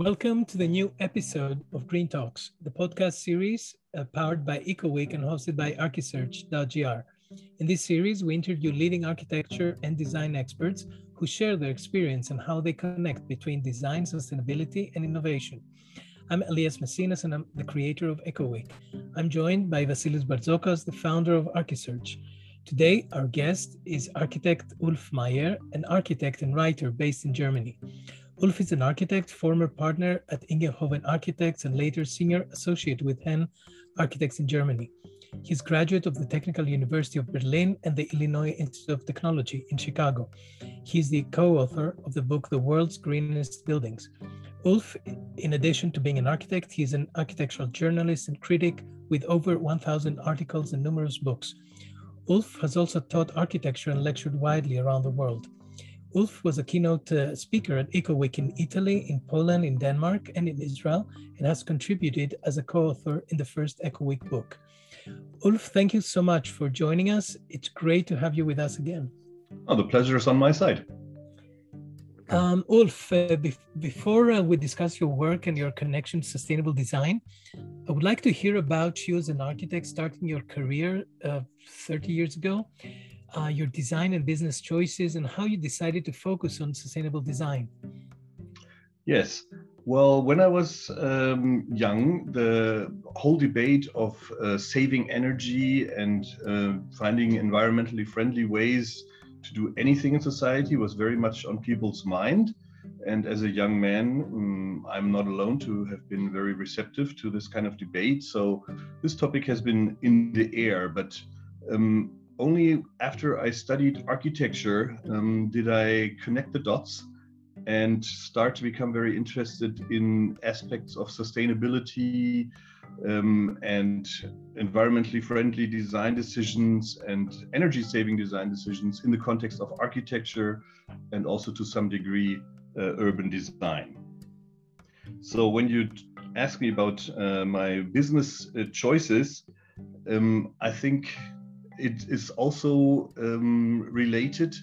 Welcome to the new episode of Green Talks, the podcast series uh, powered by EcoWeek and hosted by Archisearch.gr. In this series, we interview leading architecture and design experts who share their experience and how they connect between design, sustainability, and innovation. I'm Elias Messinas, and I'm the creator of EcoWeek. I'm joined by Vasilis Barzokas, the founder of Archisearch. Today, our guest is architect Ulf Meyer, an architect and writer based in Germany. Ulf is an architect, former partner at Ingenhoven Architects, and later senior associate with Henn Architects in Germany. He's graduate of the Technical University of Berlin and the Illinois Institute of Technology in Chicago. He's the co-author of the book The World's Greenest Buildings. Ulf, in addition to being an architect, he's an architectural journalist and critic with over 1,000 articles and numerous books. Ulf has also taught architecture and lectured widely around the world. Ulf was a keynote uh, speaker at EcoWeek in Italy, in Poland, in Denmark, and in Israel, and has contributed as a co author in the first EcoWeek book. Ulf, thank you so much for joining us. It's great to have you with us again. Oh, the pleasure is on my side. Um, Ulf, uh, be- before uh, we discuss your work and your connection to sustainable design, I would like to hear about you as an architect starting your career uh, 30 years ago uh, your design and business choices and how you decided to focus on sustainable design. Yes. Well, when I was um, young, the whole debate of uh, saving energy and uh, finding environmentally friendly ways to do anything in society was very much on people's mind. And as a young man, um, I'm not alone to have been very receptive to this kind of debate. So this topic has been in the air, but um, only after I studied architecture um, did I connect the dots and start to become very interested in aspects of sustainability um, and environmentally friendly design decisions and energy saving design decisions in the context of architecture and also to some degree uh, urban design. So when you ask me about uh, my business uh, choices, um, I think it is also um, related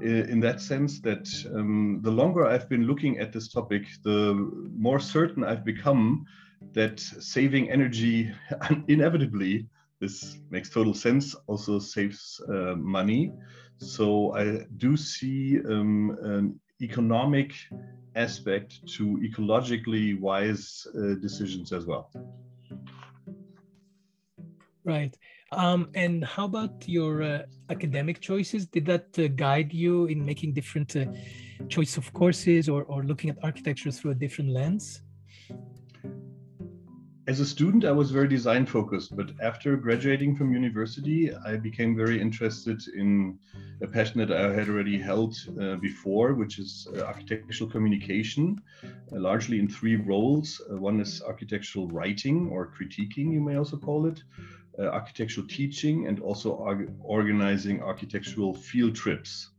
in that sense that um, the longer I've been looking at this topic, the more certain I've become that saving energy inevitably, this makes total sense, also saves uh, money. So I do see um, an economic aspect to ecologically wise uh, decisions as well. Right. Um, and how about your uh, academic choices? Did that uh, guide you in making different uh, choice of courses or, or looking at architecture through a different lens? As a student, I was very design focused, but after graduating from university, I became very interested in a passion that I had already held uh, before, which is uh, architectural communication, uh, largely in three roles. one is architectural writing or critiquing, you may also call it uh, architectural teaching and also organizing architectural field trips.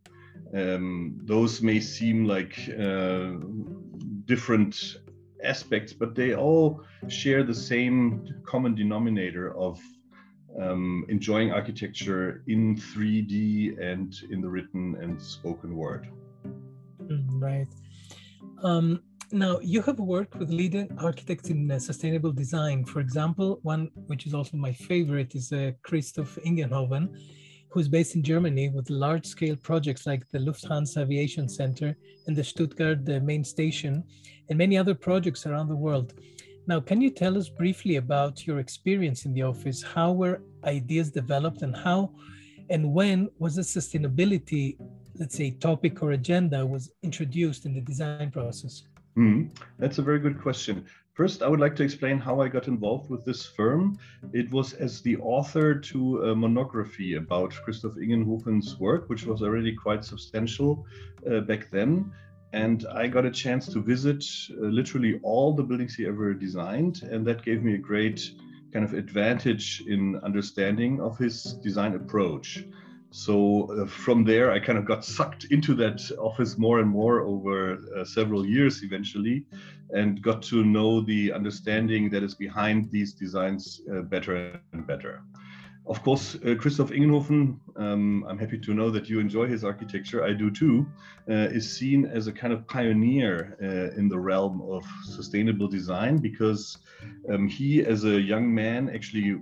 Um, those may seem like uh, different aspects, but they all share the same common denominator of um, enjoying architecture in 3D and in the written and spoken word. Mm, right. Um, now, you have worked with leading architects in uh, sustainable design. For example, one which is also my favorite is uh, Christoph Ingenhoven, who's based in Germany with large scale projects like the Lufthansa Aviation Center and the Stuttgart the main station, and many other projects around the world. Now, can you tell us briefly about your experience in the office? How were ideas developed and how and when was the sustainability, let's say, topic or agenda was introduced in the design process? Mm, that's a very good question. First, I would like to explain how I got involved with this firm. It was as the author to a monography about Christoph Ingenhoven's work, which was already quite substantial uh, back then. And I got a chance to visit uh, literally all the buildings he ever designed. And that gave me a great kind of advantage in understanding of his design approach so uh, from there i kind of got sucked into that office more and more over uh, several years eventually and got to know the understanding that is behind these designs uh, better and better. Of course, uh, Christoph Ingenhoven, um, I'm happy to know that you enjoy his architecture, I do too, uh, is seen as a kind of pioneer uh, in the realm of sustainable design because um, he, as a young man, actually,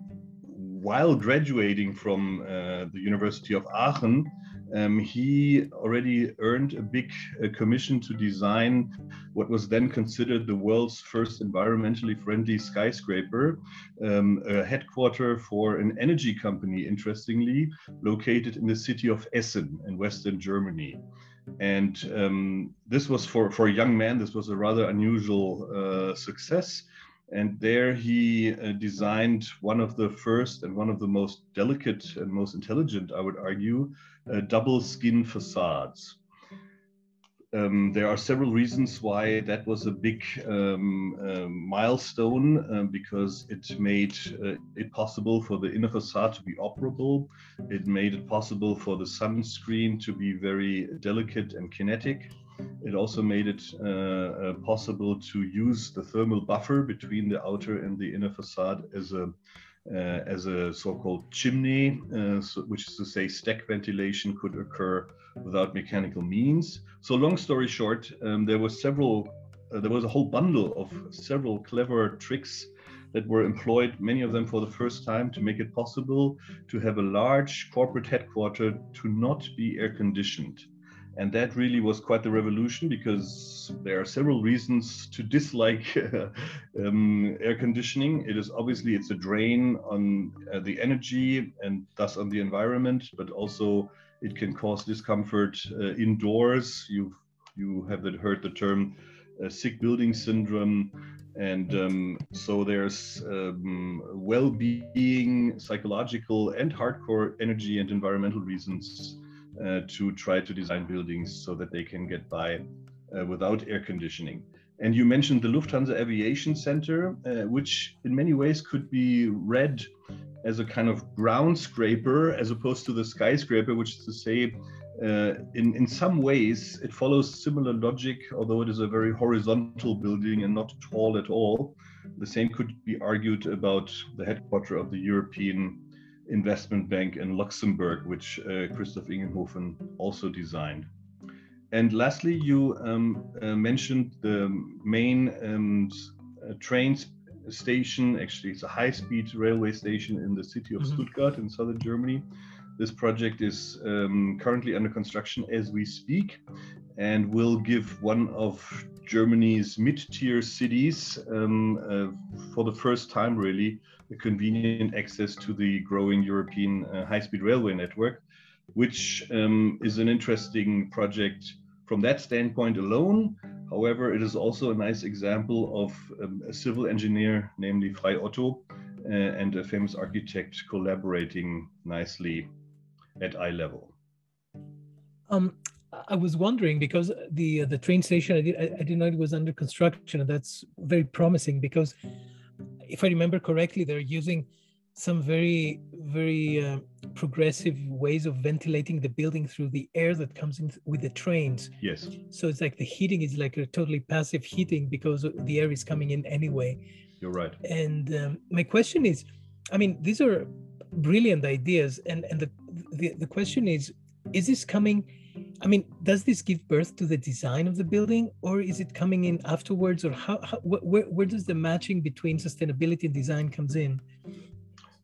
while graduating from uh, the University of Aachen, um, he already earned a big uh, commission to design what was then considered the world's first environmentally friendly skyscraper, um, a headquarter for an energy company, interestingly, located in the city of Essen in Western Germany. And um, this was for, for a young man, this was a rather unusual uh, success. And there he uh, designed one of the first and one of the most delicate and most intelligent, I would argue, uh, double skin facades. Um, there are several reasons why that was a big um, uh, milestone uh, because it made uh, it possible for the inner facade to be operable. It made it possible for the sunscreen to be very delicate and kinetic. It also made it uh, uh, possible to use the thermal buffer between the outer and the inner facade as a uh, as a so-called chimney, uh, so, which is to say stack ventilation could occur without mechanical means. So long story short, um, there was several, there was a whole bundle of several clever tricks that were employed, many of them for the first time, to make it possible to have a large corporate headquarter to not be air conditioned. And that really was quite the revolution because there are several reasons to dislike um, air conditioning. It is obviously it's a drain on uh, the energy and thus on the environment, but also it can cause discomfort uh, indoors. You you have heard the term uh, sick building syndrome, and um, so there's um, well-being, psychological, and hardcore energy and environmental reasons uh, to try to design buildings so that they can get by uh, without air conditioning. And you mentioned the Lufthansa Aviation Center, uh, which in many ways could be read as a kind of ground scraper as opposed to the skyscraper, which is to say, uh, in, in some ways, it follows similar logic, although it is a very horizontal building and not tall at all. The same could be argued about the headquarters of the European investment bank in Luxembourg, which uh, Christoph Ingenhoven also designed. And lastly, you um, uh, mentioned the main um, uh, train station. Actually, it's a high-speed railway station in the city of mm -hmm. Stuttgart in southern Germany. This project is um, currently under construction as we speak and will give one of Germany's mid-tier cities um, uh, for the first time really a convenient access to the growing European uh, high-speed railway network, which um, is an interesting project from that standpoint alone. However, it is also a nice example of um, a civil engineer, namely Frei Otto, uh, and a famous architect collaborating nicely at eye level. Um, I was wondering because the uh, the train station I did I, I didn't know it was under construction, and that's very promising because if I remember correctly, they're using some very very uh, progressive ways of ventilating the building through the air that comes in with the trains. Yes. So it's like the heating is like a totally passive heating because the air is coming in anyway. You're right. And um, my question is, I mean, these are brilliant ideas, and and the the, the question is, is this coming? I mean, does this give birth to the design of the building, or is it coming in afterwards, or how, how where, where does the matching between sustainability and design comes in?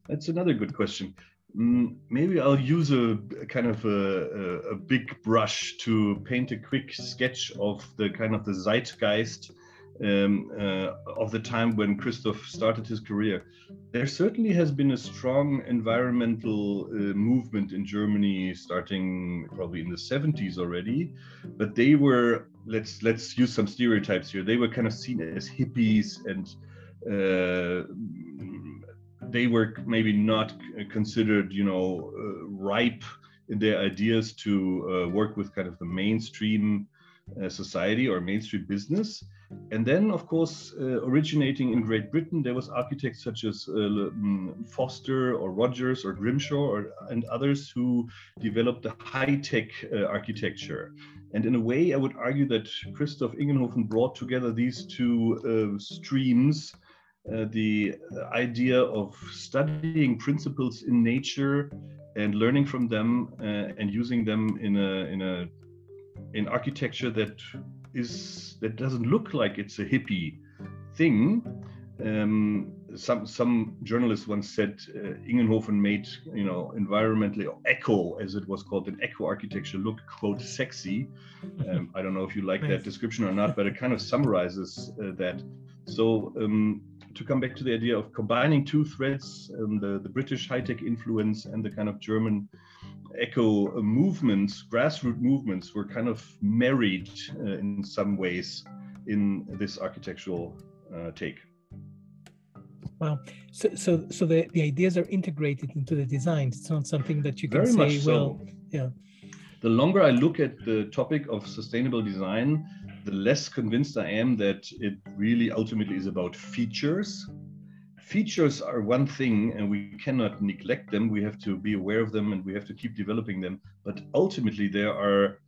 That's another good question. Mm, maybe I'll use a, kind of a, a, big brush to paint a quick sketch of the kind of the zeitgeist um, uh, of the time when Christoph started his career. There certainly has been a strong environmental uh, movement in Germany starting probably in the 70s already, but they were let's let's use some stereotypes here. They were kind of seen as hippies and uh, they were maybe not considered, you know, uh, ripe in their ideas to uh, work with kind of the mainstream uh, society or mainstream business. And then, of course, uh, originating in Great Britain, there was architects such as uh, mm, Foster or Rogers or Grimshaw or, and others who developed the high-tech uh, architecture. And in a way, I would argue that Christoph Ingenhoven brought together these two uh, streams uh, the idea of studying principles in nature and learning from them uh, and using them in a in a in architecture that is that doesn't look like it's a hippie thing. Um, some some journalist once said uh, Ingenhoven made you know environmentally or eco as it was called an eco architecture look quote sexy. Um, I don't know if you like that description or not, but it kind of summarizes uh, that. So um, to come back to the idea of combining two threads, um, the the British high tech influence and the kind of German eco movements, grassroots movements, were kind of married uh, in some ways in this architectural uh, take. Wow. So, so, so the, the ideas are integrated into the designs. It's not something that you can Very say, so. well, yeah. The longer I look at the topic of sustainable design, the less convinced I am that it really ultimately is about features. Features are one thing and we cannot neglect them. We have to be aware of them and we have to keep developing them. But ultimately, there are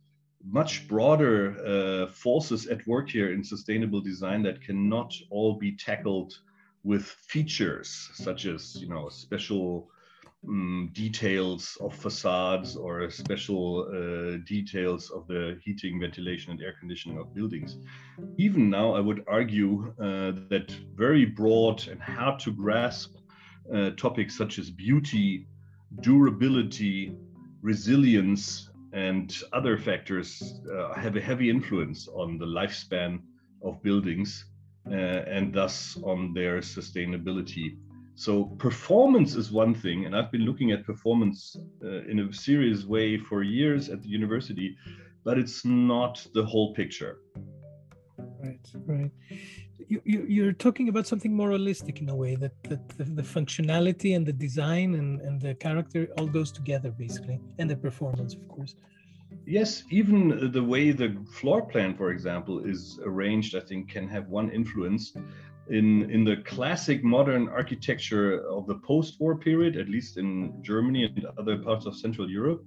much broader uh, forces at work here in sustainable design that cannot all be tackled with features such as you know special um, details of facades or special uh, details of the heating, ventilation, and air conditioning of buildings. Even now, I would argue uh, that very broad and hard to grasp uh, topics such as beauty, durability, resilience, and other factors uh, have a heavy influence on the lifespan of buildings uh, and thus on their sustainability. So performance is one thing, and I've been looking at performance uh, in a serious way for years at the university, but it's not the whole picture. Right, right. You, you, you're talking about something more holistic in a way that, that the, the functionality and the design and, and the character all goes together basically, and the performance, of course yes, even the way the floor plan, for example, is arranged, I think, can have one influence. In, in the classic modern architecture of the post war period, at least in Germany and other parts of Central Europe,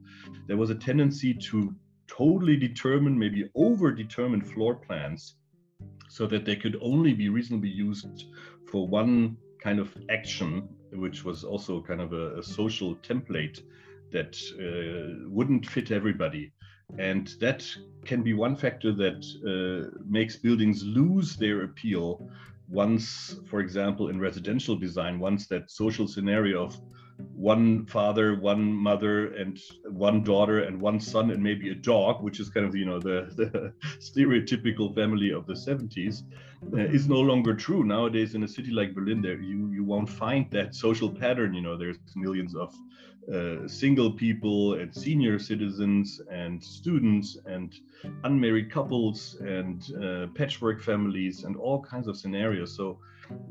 there was a tendency to totally determine, maybe over determine floor plans so that they could only be reasonably used for one kind of action, which was also kind of a, a social template that uh, wouldn't fit everybody. And that can be one factor that uh, makes buildings lose their appeal once, for example, in residential design, once that social scenario of one father, one mother, and one daughter, and one son, and maybe a dog, which is kind of you know the, the stereotypical family of the 70s, uh, is no longer true nowadays. In a city like Berlin, there you you won't find that social pattern. You know, there's millions of uh, single people and senior citizens and students and unmarried couples and uh, patchwork families and all kinds of scenarios. So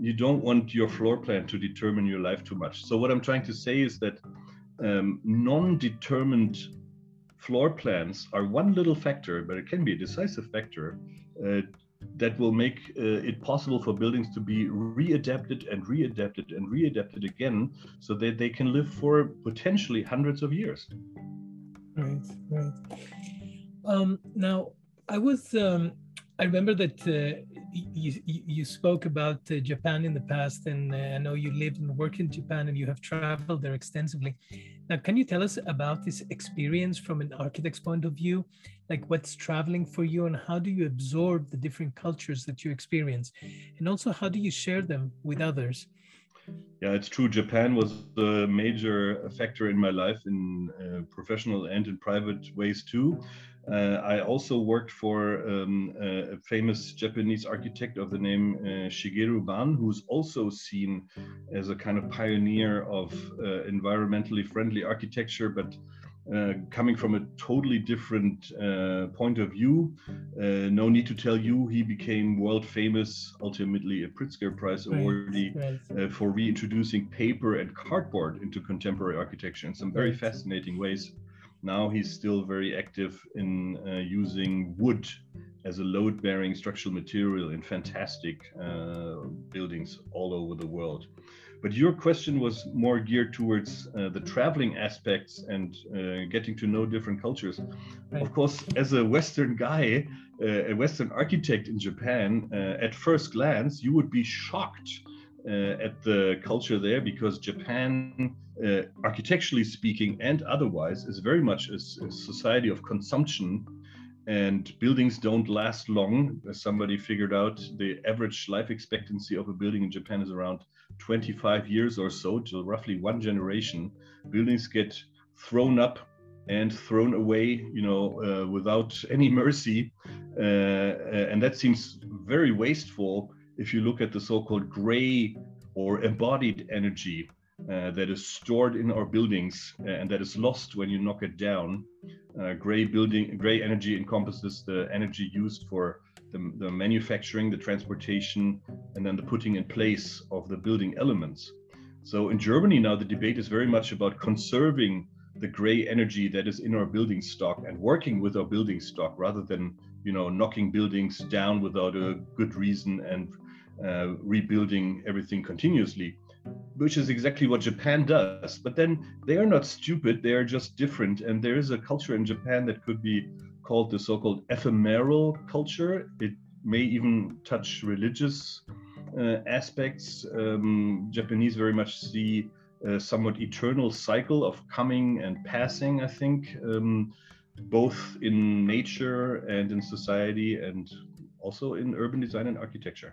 you don't want your floor plan to determine your life too much. So what I'm trying to say is that um, non-determined floor plans are one little factor, but it can be a decisive factor uh, that will make uh, it possible for buildings to be readapted and readapted and readapted again so that they can live for potentially hundreds of years. Right, right. Um, now, I was, um, I remember that uh, you, you spoke about uh, Japan in the past, and uh, I know you lived and worked in Japan and you have traveled there extensively. Now, can you tell us about this experience from an architect's point of view? Like what's traveling for you and how do you absorb the different cultures that you experience? And also, how do you share them with others? Yeah, it's true. Japan was a major factor in my life in uh, professional and in private ways too. Uh, I also worked for um, a famous Japanese architect of the name uh, Shigeru Ban, who's also seen as a kind of pioneer of uh, environmentally friendly architecture, but uh, coming from a totally different uh, point of view. Uh, no need to tell you, he became world famous, ultimately a Pritzker Prize awardee, right. for reintroducing paper and cardboard into contemporary architecture in some very fascinating ways. Now he's still very active in uh, using wood as a load bearing structural material in fantastic uh, buildings all over the world. But your question was more geared towards uh, the traveling aspects and uh, getting to know different cultures. Right. Of course, as a Western guy, uh, a Western architect in Japan, uh, at first glance, you would be shocked at the culture there because Japan, uh, architecturally speaking and otherwise, is very much a, a, society of consumption. And buildings don't last long. As somebody figured out, the average life expectancy of a building in Japan is around 25 years or so, so roughly one generation. Buildings get thrown up and thrown away, you know, uh, without any mercy. Uh, uh, and that seems very wasteful if you look at the so-called gray or embodied energy uh, that is stored in our buildings uh, and that is lost when you knock it down. Uh, gray building, gray energy encompasses the energy used for the, the, manufacturing, the transportation, and then the putting in place of the building elements. So in Germany now, the debate is very much about conserving the gray energy that is in our building stock and working with our building stock rather than you know knocking buildings down without a good reason and uh, rebuilding everything continuously which is exactly what japan does. But then they are not stupid they are just different. And there is a culture in japan that could be called the so-called ephemeral culture. It may even touch religious uh, aspects. Um, japanese very much see a somewhat eternal cycle of coming and passing, I think, um, both in nature and in society and also in urban design and architecture.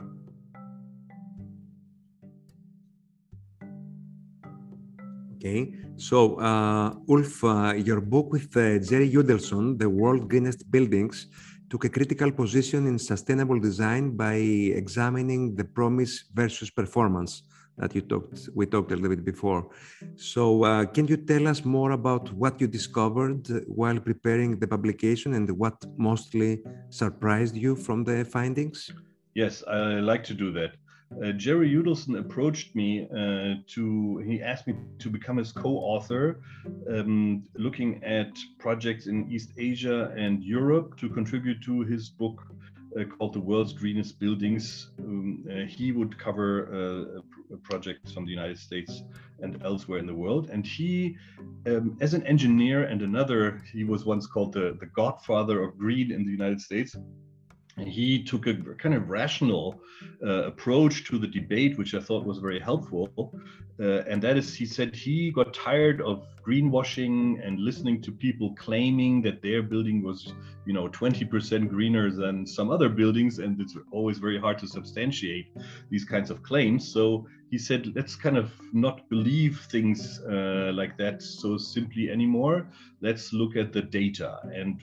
Okay, so uh, Ulf, uh, your book with uh, Jerry Yudelson, The World Greenest Buildings, took a critical position in sustainable design by examining the promise versus performance that you talked we talked a little bit before. So uh, can you tell us more about what you discovered while preparing the publication and what mostly surprised you from the findings? Yes i like to do that uh, Jerry Yudelson approached me uh, to, he asked me to become his co author, um, looking at projects in East Asia and Europe to contribute to his book uh, called The World's Greenest Buildings. Um, uh, he would cover uh, projects from the United States and elsewhere in the world. And he, um, as an engineer and another, he was once called the, the godfather of green in the United States. He took a kind of rational uh, approach to the debate, which I thought was very helpful. Uh, and that is, he said he got tired of greenwashing and listening to people claiming that their building was, you know, 20% greener than some other buildings. And it's always very hard to substantiate these kinds of claims. So he said, let's kind of not believe things uh, like that so simply anymore. Let's look at the data. And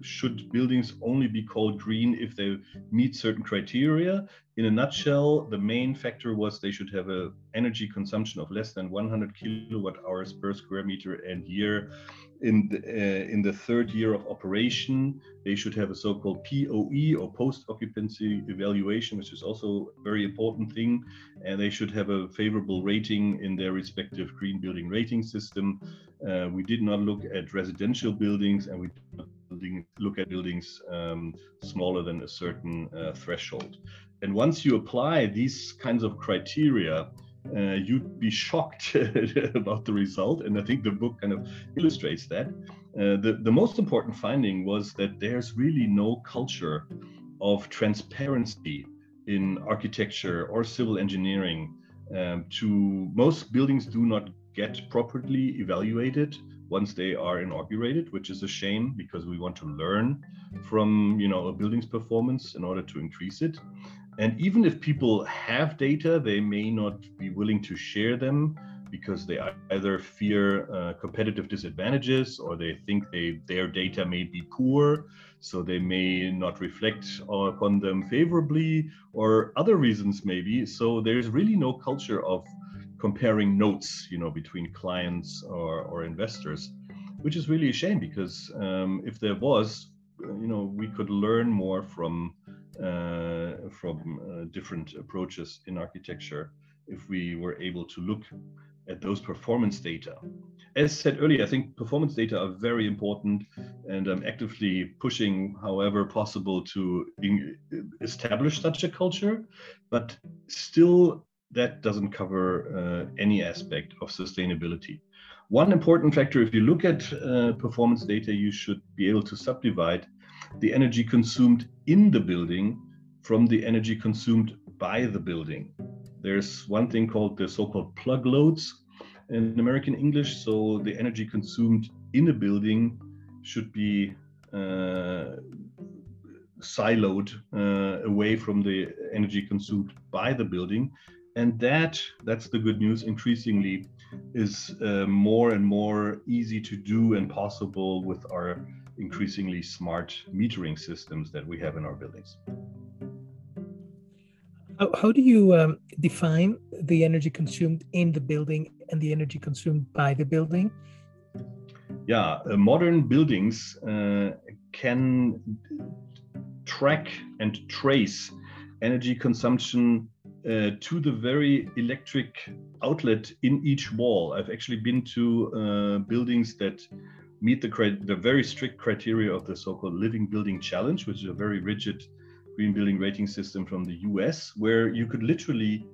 should buildings only be called green if they meet certain criteria? In a nutshell, the main factor was they should have a energy consumption of less than 100 kilowatt hours per square meter and year in the, uh, in the third year of operation, they should have a so-called POE or post-occupancy evaluation, which is also a very important thing, and they should have a favorable rating in their respective green building rating system. Uh, we did not look at residential buildings, and we look at buildings um, smaller than a certain uh, threshold. And once you apply these kinds of criteria, uh, you'd be shocked about the result. And I think the book kind of illustrates that. Uh, the, the most important finding was that there's really no culture of transparency in architecture or civil engineering. Um, to most buildings do not get properly evaluated once they are inaugurated, which is a shame because we want to learn from you know a building's performance in order to increase it. And even if people have data, they may not be willing to share them because they either fear uh, competitive disadvantages or they think they, their data may be poor, so they may not reflect upon them favorably, or other reasons maybe. So there's really no culture of comparing notes, you know, between clients or, or investors, which is really a shame because um, if there was, you know, we could learn more from uh, from uh, different approaches in architecture if we were able to look at those performance data. As said earlier, I think performance data are very important, and I'm actively pushing, however possible, to establish such a culture. But still, that doesn't cover uh, any aspect of sustainability. One important factor, if you look at uh, performance data, you should be able to subdivide the energy consumed in the building from the energy consumed by the building. there's one thing called the so-called plug loads in American English. So the energy consumed in a building should be uh, siloed uh, away from the energy consumed by the building and that that's the good news increasingly is uh, more and more easy to do and possible with our increasingly smart metering systems that we have in our buildings how, how do you um, define the energy consumed in the building and the energy consumed by the building yeah uh, modern buildings uh, can track and trace energy consumption uh, to the very electric outlet in each wall. I've actually been to uh, buildings that meet the, the very strict criteria of the so-called Living Building Challenge, which is a very rigid green building rating system from the US, where you could literally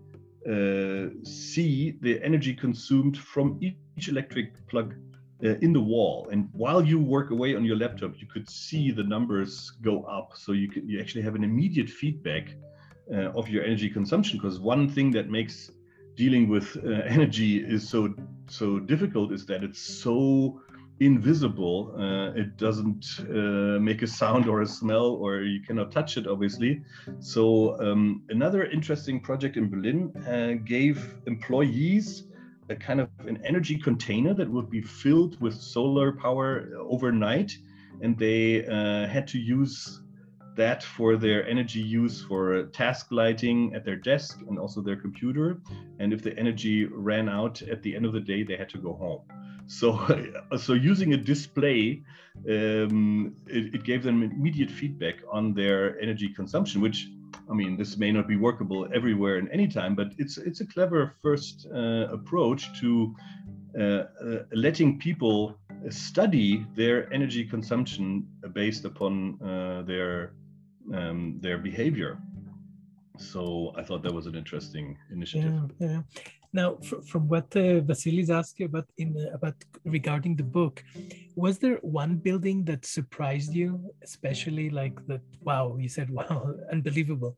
uh, see the energy consumed from each electric plug uh, in the wall. And while you work away on your laptop, you could see the numbers go up. So you could you actually have an immediate feedback uh, of your energy consumption. Because one thing that makes dealing with uh, energy is so so difficult is that it's so invisible. Uh, it doesn't uh, make a sound or a smell, or you cannot touch it, obviously. So um, another interesting project in Berlin uh, gave employees a kind of an energy container that would be filled with solar power overnight, and they uh, had to use that for their energy use for task lighting at their desk and also their computer. And if the energy ran out at the end of the day, they had to go home. So, so using a display, um, it, it, gave them immediate feedback on their energy consumption, which I mean, this may not be workable everywhere and anytime, but it's it's a clever first uh, approach to uh, uh, letting people study their energy consumption based upon uh, their um, their behavior. So I thought that was an interesting initiative. Yeah, yeah. Now, fr- from what uh, Vasilis asked you about in uh, about regarding the book, was there one building that surprised you, especially like that? Wow, you said, "Wow, unbelievable."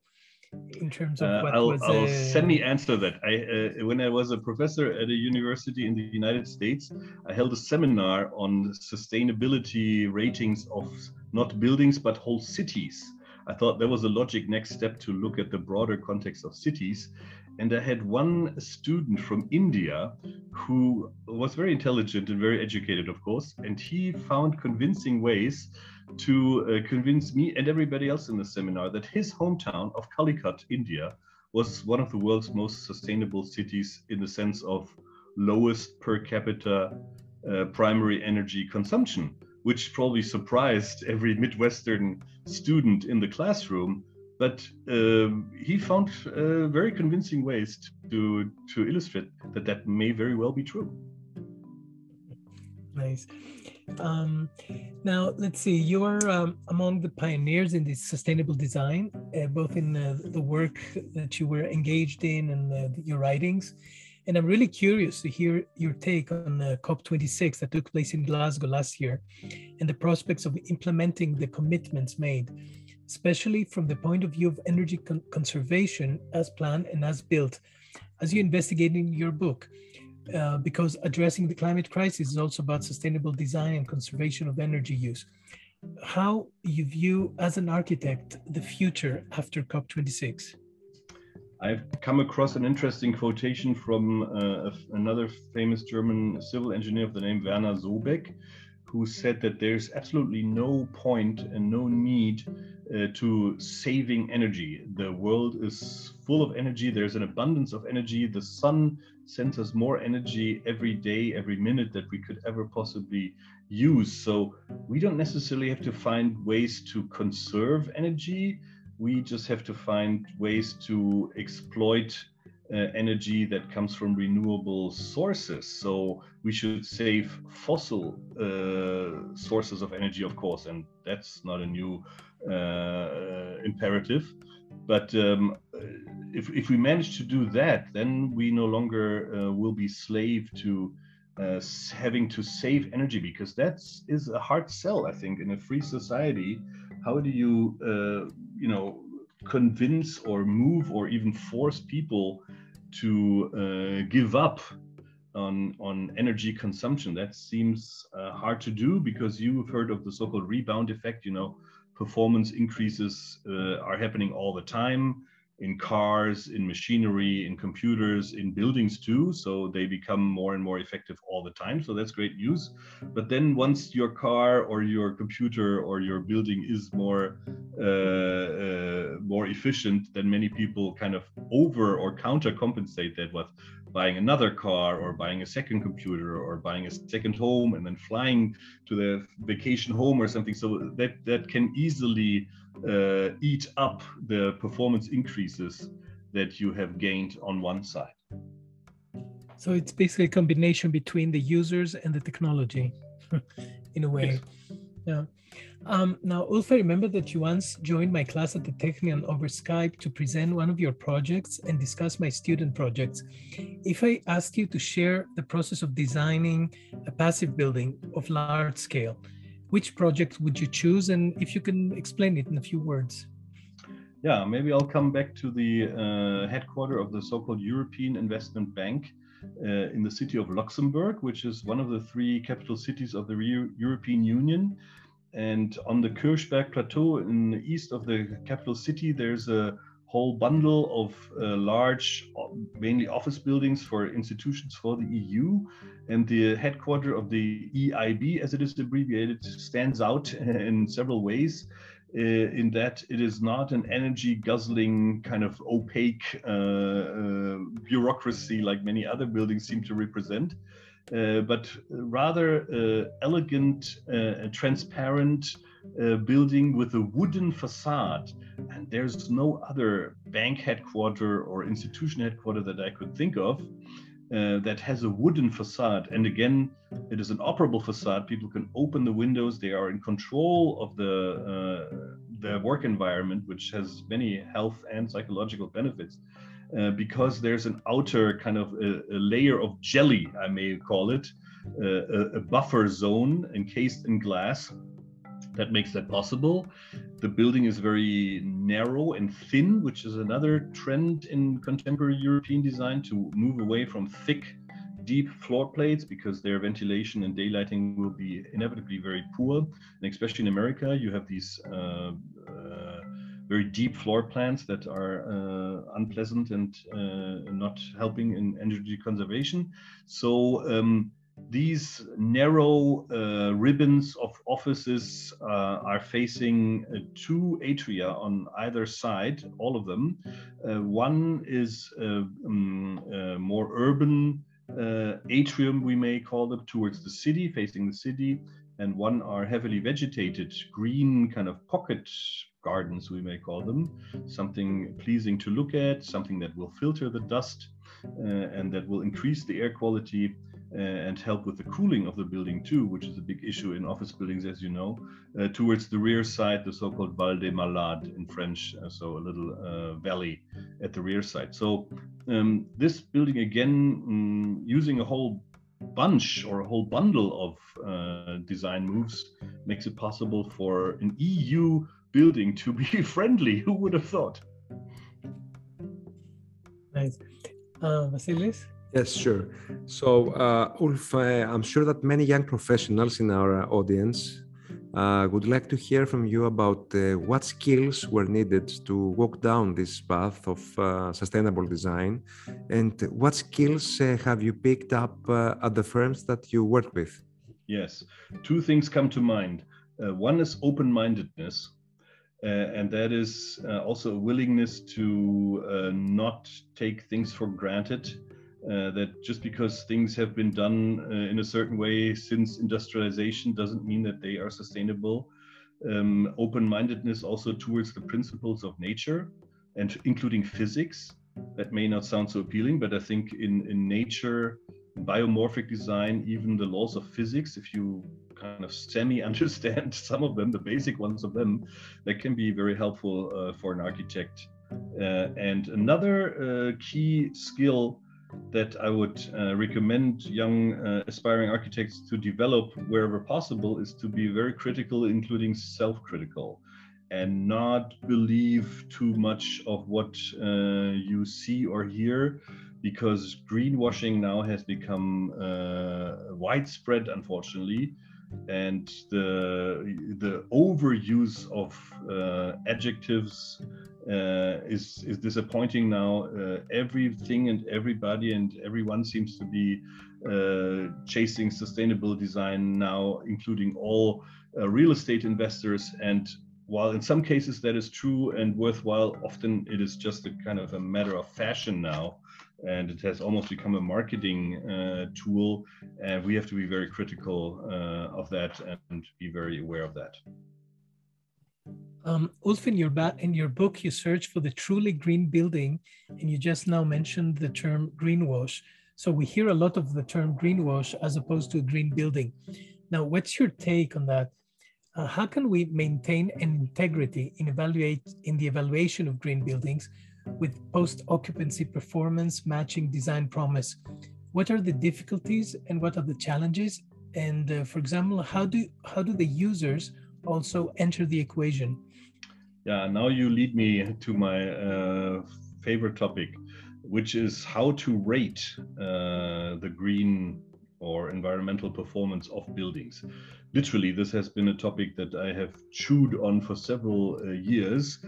In terms of uh, what I'll, was, I'll semi-answer that. I uh, when I was a professor at a university in the United States, I held a seminar on sustainability ratings of not buildings but whole cities. I thought there was a logic next step to look at the broader context of cities. And I had one student from India who was very intelligent and very educated, of course, and he found convincing ways to uh, convince me and everybody else in the seminar that his hometown of Calicut, India, was one of the world's most sustainable cities in the sense of lowest per capita uh, primary energy consumption, which probably surprised every Midwestern student in the classroom but um, he found uh, very convincing ways to to illustrate that that may very well be true. Nice. Um, now let's see. You're um, among the pioneers in this sustainable design, uh, both in uh, the work that you were engaged in and uh, your writings. And I'm really curious to hear your take on uh, COP26 that took place in Glasgow last year and the prospects of implementing the commitments made especially from the point of view of energy con- conservation as planned and as built, as you investigate in your book. Uh, because addressing the climate crisis is also about sustainable design and conservation of energy use. How you view, as an architect, the future after COP26? I've come across an interesting quotation from uh, another famous German civil engineer of the name Werner Sobek, who said that there's absolutely no point and no need uh, to saving energy. The world is full of energy. There's an abundance of energy. The sun sends us more energy every day, every minute that we could ever possibly use. So we don't necessarily have to find ways to conserve energy. We just have to find ways to exploit uh, energy that comes from renewable sources. So we should save fossil uh, sources of energy, of course, and that's not a new uh, imperative. But um, if, if we manage to do that, then we no longer uh, will be slave to uh, having to save energy because that is a hard sell, I think, in a free society. How do you, uh, you know, convince or move or even force people to uh, give up on on energy consumption. That seems uh, hard to do because you've heard of the so-called rebound effect. You know, performance increases uh, are happening all the time in cars, in machinery, in computers, in buildings too. So they become more and more effective all the time. So that's great news. But then once your car or your computer or your building is more uh, uh, more efficient, then many people kind of over or counter compensate that with buying another car or buying a second computer or buying a second home and then flying to the vacation home or something. So that that can easily uh, eat up the performance increases that you have gained on one side. So it's basically a combination between the users and the technology, in a way. Yes. Yeah. Um, now, Ulf, I remember that you once joined my class at the Technion over Skype to present one of your projects and discuss my student projects. If I asked you to share the process of designing a passive building of large scale, which project would you choose? And if you can explain it in a few words. Yeah, maybe I'll come back to the uh, headquarter of the so-called European Investment Bank uh, in the city of Luxembourg, which is one of the three capital cities of the Re European Union. And on the Kirchberg Plateau in the east of the capital city, there's a whole bundle of uh, large, mainly office buildings for institutions for the EU. And the headquarter of the EIB, as it is abbreviated, stands out in several ways. Uh, in that it is not an energy guzzling kind of opaque uh, uh bureaucracy like many other buildings seem to represent, uh, but rather uh, elegant, transparent, uh, building with a wooden facade. And there's no other bank headquarter or institution headquarter that I could think of uh, that has a wooden facade. And again, it is an operable facade. People can open the windows. They are in control of the uh, the work environment, which has many health and psychological benefits. Uh, because there's an outer kind of a, a, layer of jelly, I may call it, uh, a, a, buffer zone encased in glass that makes that possible. The building is very narrow and thin, which is another trend in contemporary European design to move away from thick, deep floor plates because their ventilation and daylighting will be inevitably very poor. And especially in America, you have these uh, uh, very deep floor plans that are uh, unpleasant and uh, not helping in energy conservation. So um, these narrow uh, ribbons of offices uh, are facing uh, two atria on either side, all of them. Uh, one is um, more urban atrium, we may call it, towards the city, facing the city, and one are heavily vegetated, green kind of pocket gardens, we may call them, something pleasing to look at, something that will filter the dust and that will increase the air quality and help with the cooling of the building too, which is a big issue in office buildings, as you know. Uh, towards the rear side, the so-called Val des Malades in French, uh, so a little uh, valley at the rear side. So um, this building again, um, using a whole bunch or a whole bundle of uh, design moves, makes it possible for an EU building to be friendly. Who would have thought? Nice. Uh, Vasilis? Yes, sure. So, uh, Ulf, uh, I'm sure that many young professionals in our uh, audience uh, would like to hear from you about uh, what skills were needed to walk down this path of uh, sustainable design and what skills have you picked up at the firms that you work with? Yes, two things come to mind. one is open mindedness. and that is also a willingness to not take things for granted uh, that just because things have been done uh, in a certain way since industrialization doesn't mean that they are sustainable. Um, Open mindedness also towards the principles of nature and including physics. That may not sound so appealing, but I think in, in nature, biomorphic design, even the laws of physics, if you kind of semi understand some of them, the basic ones of them, that can be very helpful uh, for an architect. Uh, and another uh, key skill that I would uh, recommend young uh, aspiring architects to develop wherever possible is to be very critical, including self critical, and not believe too much of what uh, you see or hear, because greenwashing now has become uh, widespread, unfortunately, and the the overuse of uh, adjectives uh, is is disappointing now. Uh, everything and everybody and everyone seems to be uh, chasing sustainable design now, including all uh, real estate investors. And while in some cases that is true and worthwhile, often it is just a kind of a matter of fashion now and it has almost become a marketing uh, tool. And we have to be very critical uh, of that and be very aware of that. Um, Ulf, in your, in your book, you search for the truly green building, and you just now mentioned the term greenwash. So we hear a lot of the term greenwash as opposed to green building. Now, what's your take on that? Uh, how can we maintain an integrity in evaluate in the evaluation of green buildings with post-occupancy performance matching design promise? What are the difficulties and what are the challenges? And uh, for example, how do how do the users also enter the equation? Yeah, now you lead me to my uh, favorite topic, which is how to rate uh, the green or environmental performance of buildings. Literally, this has been a topic that I have chewed on for several uh, years.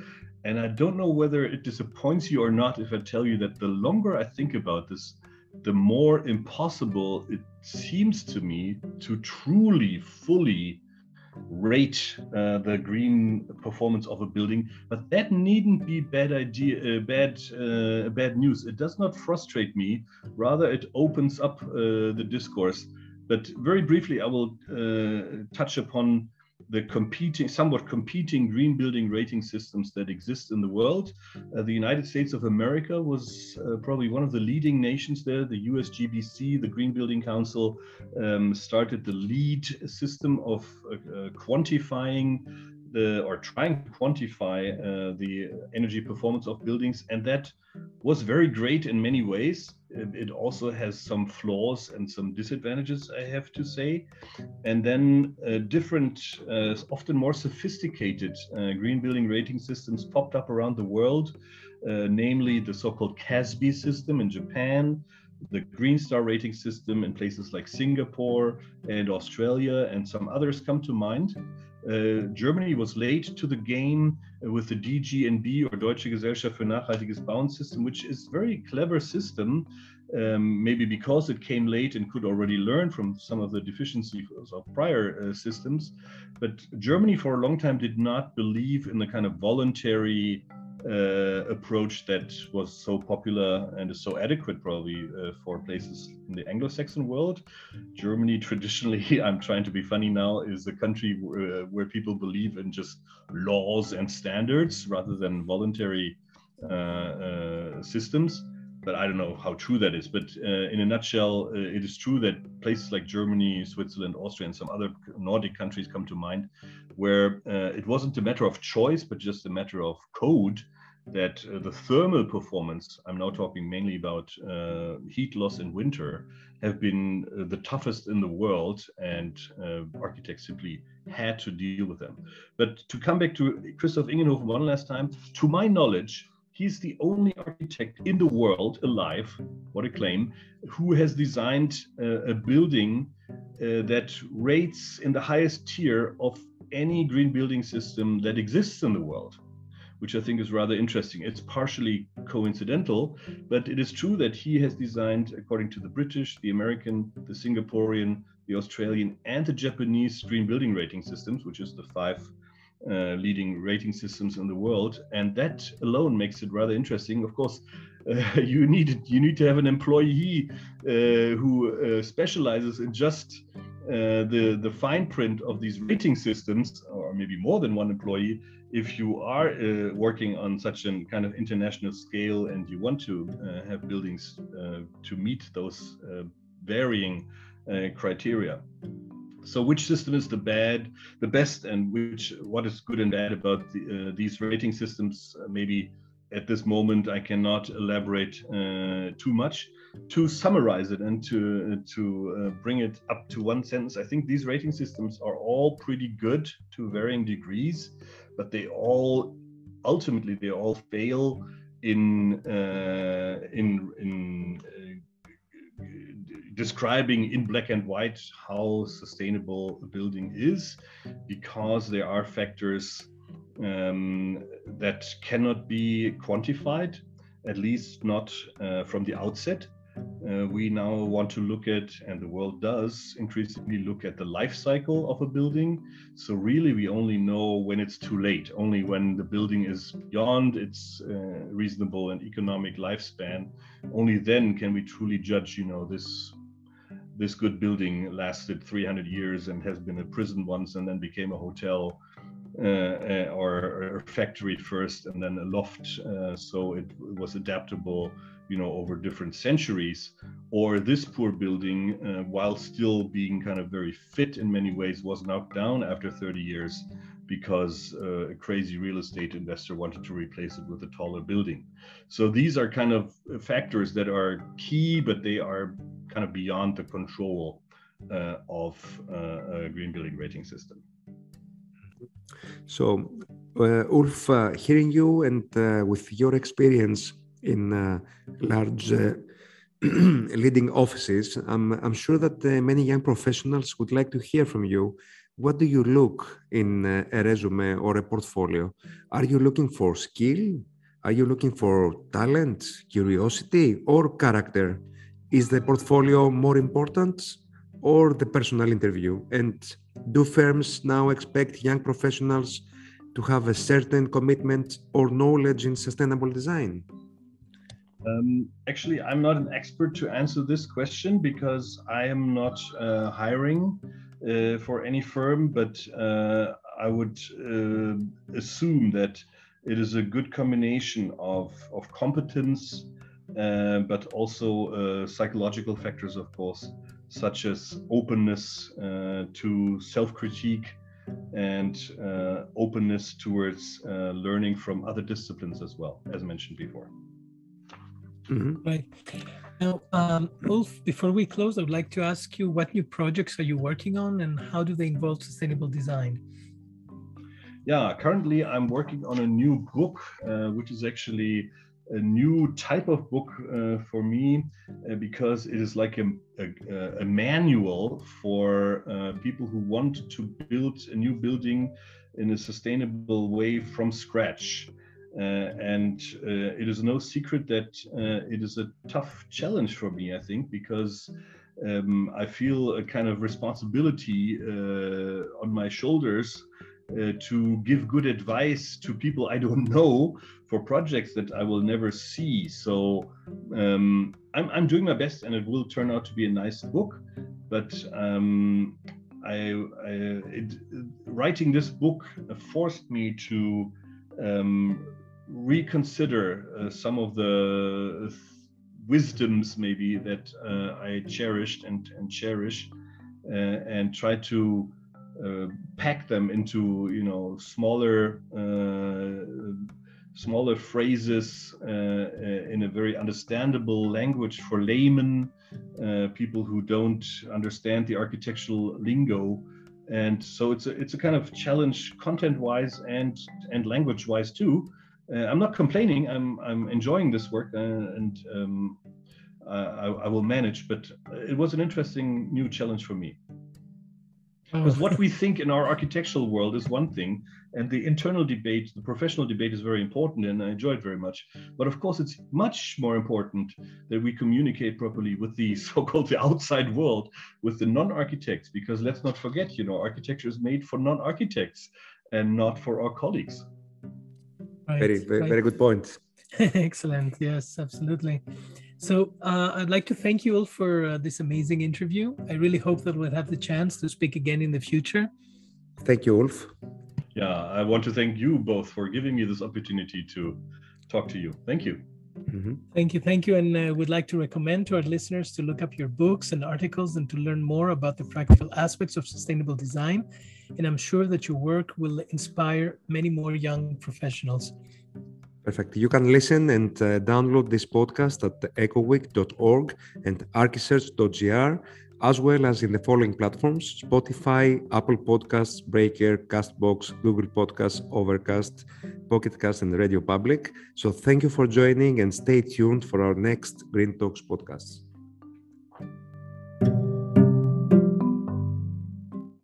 And I don't know whether it disappoints you or not if I tell you that the longer I think about this, the more impossible it seems to me to truly, fully rate uh, the green performance of a building, but that needn't be bad idea, uh, bad, uh, bad news. It does not frustrate me. Rather, it opens up uh, the discourse. But very briefly, I will uh, touch upon the competing, somewhat competing green building rating systems that exist in the world. Uh, the United States of America was uh, probably one of the leading nations there. The USGBC, the Green Building Council, um, started the LEED system of uh, uh quantifying the or trying to quantify uh, the energy performance of buildings, and that was very great in many ways. It also has some flaws and some disadvantages, I have to say. And then uh, different, uh, often more sophisticated uh, green building rating systems popped up around the world, uh, namely the so-called CASBEE system in Japan, the Green Star rating system in places like Singapore and Australia, and some others come to mind. Uh, Germany was late to the game with the DGNB or Deutsche Gesellschaft für nachhaltiges Bauen system, which is a very clever system, um, maybe because it came late and could already learn from some of the deficiencies of prior uh, systems. But Germany for a long time did not believe in the kind of voluntary uh, approach that was so popular and is so adequate probably uh, for places in the Anglo-Saxon world. Germany traditionally, I'm trying to be funny now, is a country where, uh, where people believe in just laws and standards rather than voluntary uh, uh, systems. But I don't know how true that is. But uh, in a nutshell, it is true that places like Germany, Switzerland, Austria, and some other Nordic countries come to mind, where it wasn't a matter of choice, but just a matter of code that uh, the thermal performance, I'm now talking mainly about uh, heat loss in winter, have been uh, the toughest in the world, and uh, architects simply had to deal with them. But to come back to Christoph Ingenhoven one last time, to my knowledge, he's the only architect in the world alive, what a claim, who has designed uh, a building uh, that rates in the highest tier of any green building system that exists in the world which I think is rather interesting. It's partially coincidental, but it is true that he has designed, according to the British, the American, the Singaporean, the Australian, and the Japanese green building rating systems, which is the five uh, leading rating systems in the world, and that alone makes it rather interesting. Of course, uh, you need you need to have an employee uh, who uh, specializes in just uh, the the fine print of these rating systems, or maybe more than one employee, if you are uh, working on such a kind of international scale and you want to uh, have buildings uh, to meet those varying criteria. So, which system is the bad, the best, and which what is good and bad about the, uh, these rating systems? maybe at this moment I cannot elaborate too much. To summarize it and to to bring it up to one sentence, I think these rating systems are all pretty good to varying degrees but they all ultimately they all fail in uh, in in uh, describing in black and white how sustainable a building is, because there are factors um, that cannot be quantified, at least not uh, from the outset. Uh, we now want to look at, and the world does increasingly look at the life cycle of a building. So, really, we only know when it's too late, only when the building is beyond its uh, reasonable and economic lifespan. Only then can we truly judge, you know, this. This good building lasted 300 years and has been a prison once and then became a hotel uh, uh, or, a factory first and then a loft. Uh, so it, was adaptable you know over different centuries or this poor building uh, while still being kind of very fit in many ways was knocked down after 30 years because uh, a crazy real estate investor wanted to replace it with a taller building so these are kind of factors that are key but they are kind of beyond the control uh, of uh, a green building rating system so uh, ulf uh, hearing you and with your experience in uh, large uh, leading offices, I'm, I'm sure that uh, many young professionals would like to hear from you. What do you look in a resume or a portfolio? Are you looking for skill? Are you looking for talent, curiosity, or character? Is the portfolio more important or the personal interview? And do firms now expect young professionals to have a certain commitment or knowledge in sustainable design? Um, actually, I'm not an expert to answer this question because I am not uh, hiring uh, for any firm, but uh, I would uh, assume that it is a good combination of, of competence, uh, but also uh, psychological factors, of course, such as openness to self critique and openness towards learning from other disciplines as well, as mentioned before. Mm-hmm. Right. Now, um, Ulf, before we close, I would like to ask you what new projects are you working on and how do they involve sustainable design? Yeah, currently I'm working on a new book, uh, which is actually a new type of book uh, for me uh, because it is like a, a, a manual for uh, people who want to build a new building in a sustainable way from scratch. Uh, and uh, it is no secret that uh, it is a tough challenge for me, I think, because um, I feel a kind of responsibility on my shoulders uh, to give good advice to people I don't know for projects that I will never see. So um, I'm, I'm, doing my best, and it will turn out to be a nice book. But um, I, I it, writing this book forced me to um, reconsider uh, some of the wisdoms maybe that uh, I cherished and, and cherish uh, and try to uh, pack them into you know smaller uh, smaller phrases uh, in a very understandable language for laymen people who don't understand the architectural lingo and so it's a it's a kind of challenge content wise and and language wise too uh, I'm not complaining. I'm I'm enjoying this work uh, and um, I, I, will manage. But it was an interesting new challenge for me. Because oh. what we think in our architectural world is one thing, and the internal debate, the professional debate is very important, and I enjoy it very much. But of course, it's much more important that we communicate properly with the so-called the outside world, with the non-architects, because let's not forget, you know, architecture is made for non-architects and not for our colleagues. Right, very, very, right. very good point. Excellent. Yes, absolutely. So uh, I'd like to thank you all for uh, this amazing interview. I really hope that we'll have the chance to speak again in the future. Thank you, Ulf. Yeah, I want to thank you both for giving me this opportunity to talk to you. Thank you. Mm-hmm. Thank you. Thank you. And uh, we'd like to recommend to our listeners to look up your books and articles and to learn more about the practical aspects of sustainable design. And I'm sure that your work will inspire many more young professionals. Perfect. You can listen and uh, download this podcast at ecoweek.org and archisearch.gr. as well as in the following platforms Spotify, Apple Podcasts, Breaker, Castbox, Google Podcasts, Overcast, Pocket Cast, and Radio Public. So thank you for joining and stay tuned for our next Green Talks podcasts.